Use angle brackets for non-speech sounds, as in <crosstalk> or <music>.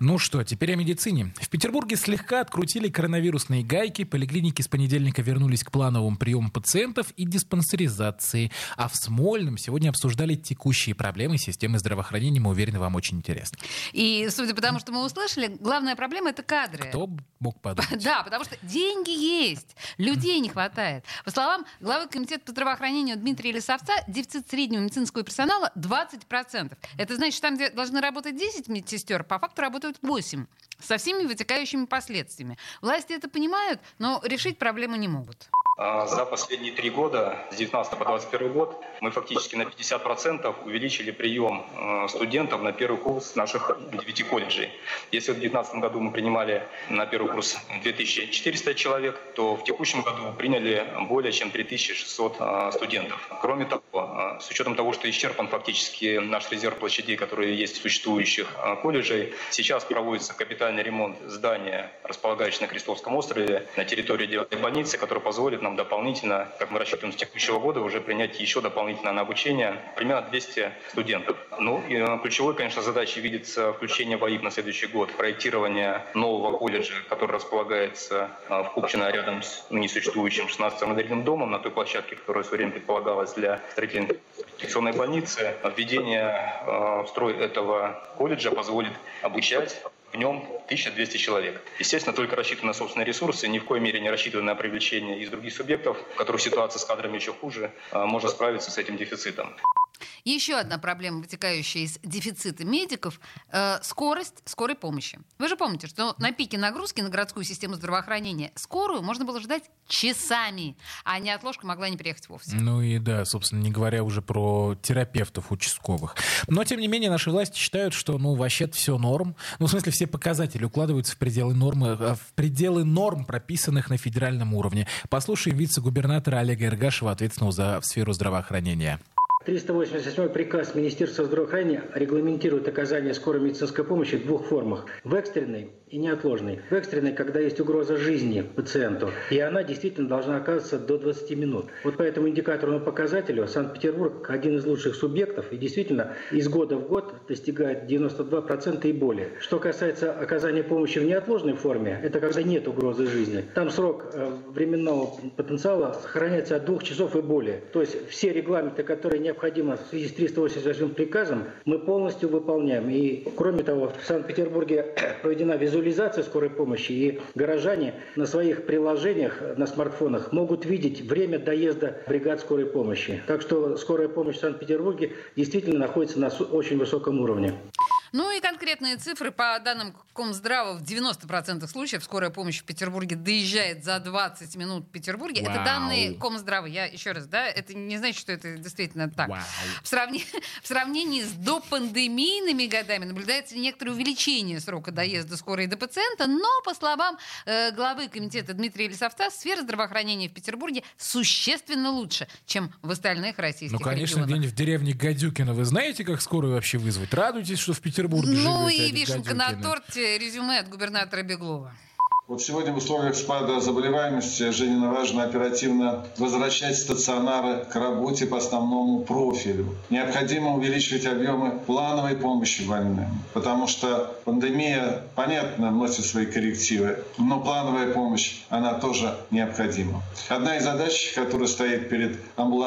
Ну что, теперь о медицине. В Петербурге слегка открутили коронавирусные гайки, поликлиники с понедельника вернулись к плановому приему пациентов и диспансеризации, а в Смольном сегодня обсуждали текущие проблемы системы здравоохранения. Мы уверены, вам очень интересно. И, судя по тому, что мы услышали, главная проблема — это кадры. Кто мог подумать? <laughs> Да, потому что деньги есть, людей не хватает. По словам главы комитета по здравоохранению Дмитрия Лисовца, дефицит среднего медицинского персонала 20%. Это значит, что там, где должны работать 10 медсестер, по факту работают 8 со всеми вытекающими последствиями. Власти это понимают, но решить проблему не могут. А, за последние три года, с 19 по 21 год, мы фактически на 50% увеличили прием э, студентов на первый курс наших девяти колледжей. Если в 2019 году мы принимали на первый курс 2400 человек, то в текущем году приняли более чем 3600 э, студентов. Кроме того, э, с учетом того, что исчерпан фактически наш резерв площадей, которые есть в существующих колледжей, сейчас проводится капитальный ремонт здания, располагающегося на Крестовском острове, на территории девятой больницы, который позволит нам дополнительно, как мы рассчитываем с текущего года, уже принять еще дополнительно на обучение примерно 200 студентов. Ну и э, ключевой, конечно, задачей видится включение в АИП на следующий год, проектирование нового колледжа, который располагается э, в Купчино рядом с ныне существующим 16-м модельным домом на той площадке, которая в свое время предполагалась для строительной инфекционной больницы. Введение э, в строй этого колледжа позволит обучать в нем 1200 человек. Естественно, только рассчитывая на собственные ресурсы, ни в коей мере не рассчитывая на привлечение из других субъектов, у которых ситуация с кадрами еще хуже, а, можно справиться с этим дефицитом. Еще одна проблема, вытекающая из дефицита медиков э, скорость скорой помощи. Вы же помните, что на пике нагрузки на городскую систему здравоохранения скорую можно было ждать часами, а неотложка могла не приехать вовсе. Ну и да, собственно, не говоря уже про терапевтов участковых. Но, тем не менее, наши власти считают, что, ну, вообще все норм. Ну, в смысле, все показатели укладываются в пределы нормы, э, в пределы норм, прописанных на федеральном уровне. Послушаем вице-губернатора Олега Иргашева, ответственного за сферу здравоохранения. 387 приказ Министерства здравоохранения регламентирует оказание скорой медицинской помощи в двух формах. В экстренной и неотложной. В экстренной, когда есть угроза жизни пациенту, и она действительно должна оказываться до 20 минут. Вот по этому индикаторному показателю Санкт-Петербург один из лучших субъектов и действительно из года в год достигает 92% и более. Что касается оказания помощи в неотложной форме, это когда нет угрозы жизни. Там срок э, временного потенциала сохраняется от двух часов и более. То есть все регламенты, которые необходимы необходимо в связи с 388 приказом, мы полностью выполняем. И кроме того, в Санкт-Петербурге <clears throat> проведена визуализация скорой помощи, и горожане на своих приложениях на смартфонах могут видеть время доезда бригад скорой помощи. Так что скорая помощь в Санкт-Петербурге действительно находится на очень высоком уровне. Ну и конкретные цифры по данным Комздрава в 90% случаев скорая помощь в Петербурге доезжает за 20 минут в Петербурге. Вау. Это данные Комздрава. Я еще раз, да, это не значит, что это действительно так. В, сравни... в сравнении с допандемийными годами наблюдается некоторое увеличение срока доезда скорой до пациента, но, по словам э, главы комитета Дмитрия Лисовца, сфера здравоохранения в Петербурге существенно лучше, чем в остальных российских Ну, конечно, регионах. где-нибудь в деревне Гадюкина. Вы знаете, как скорую вообще вызвать? Радуйтесь, что в Петербурге Петербурге Ну живете, и вишенка на торте резюме от губернатора Беглова. Вот сегодня в условиях спада заболеваемости жизненно важно оперативно возвращать стационары к работе по основному профилю. Необходимо увеличивать объемы плановой помощи больным, потому что пандемия, понятно, вносит свои коррективы, но плановая помощь, она тоже необходима. Одна из задач, которая стоит перед амбулаторией,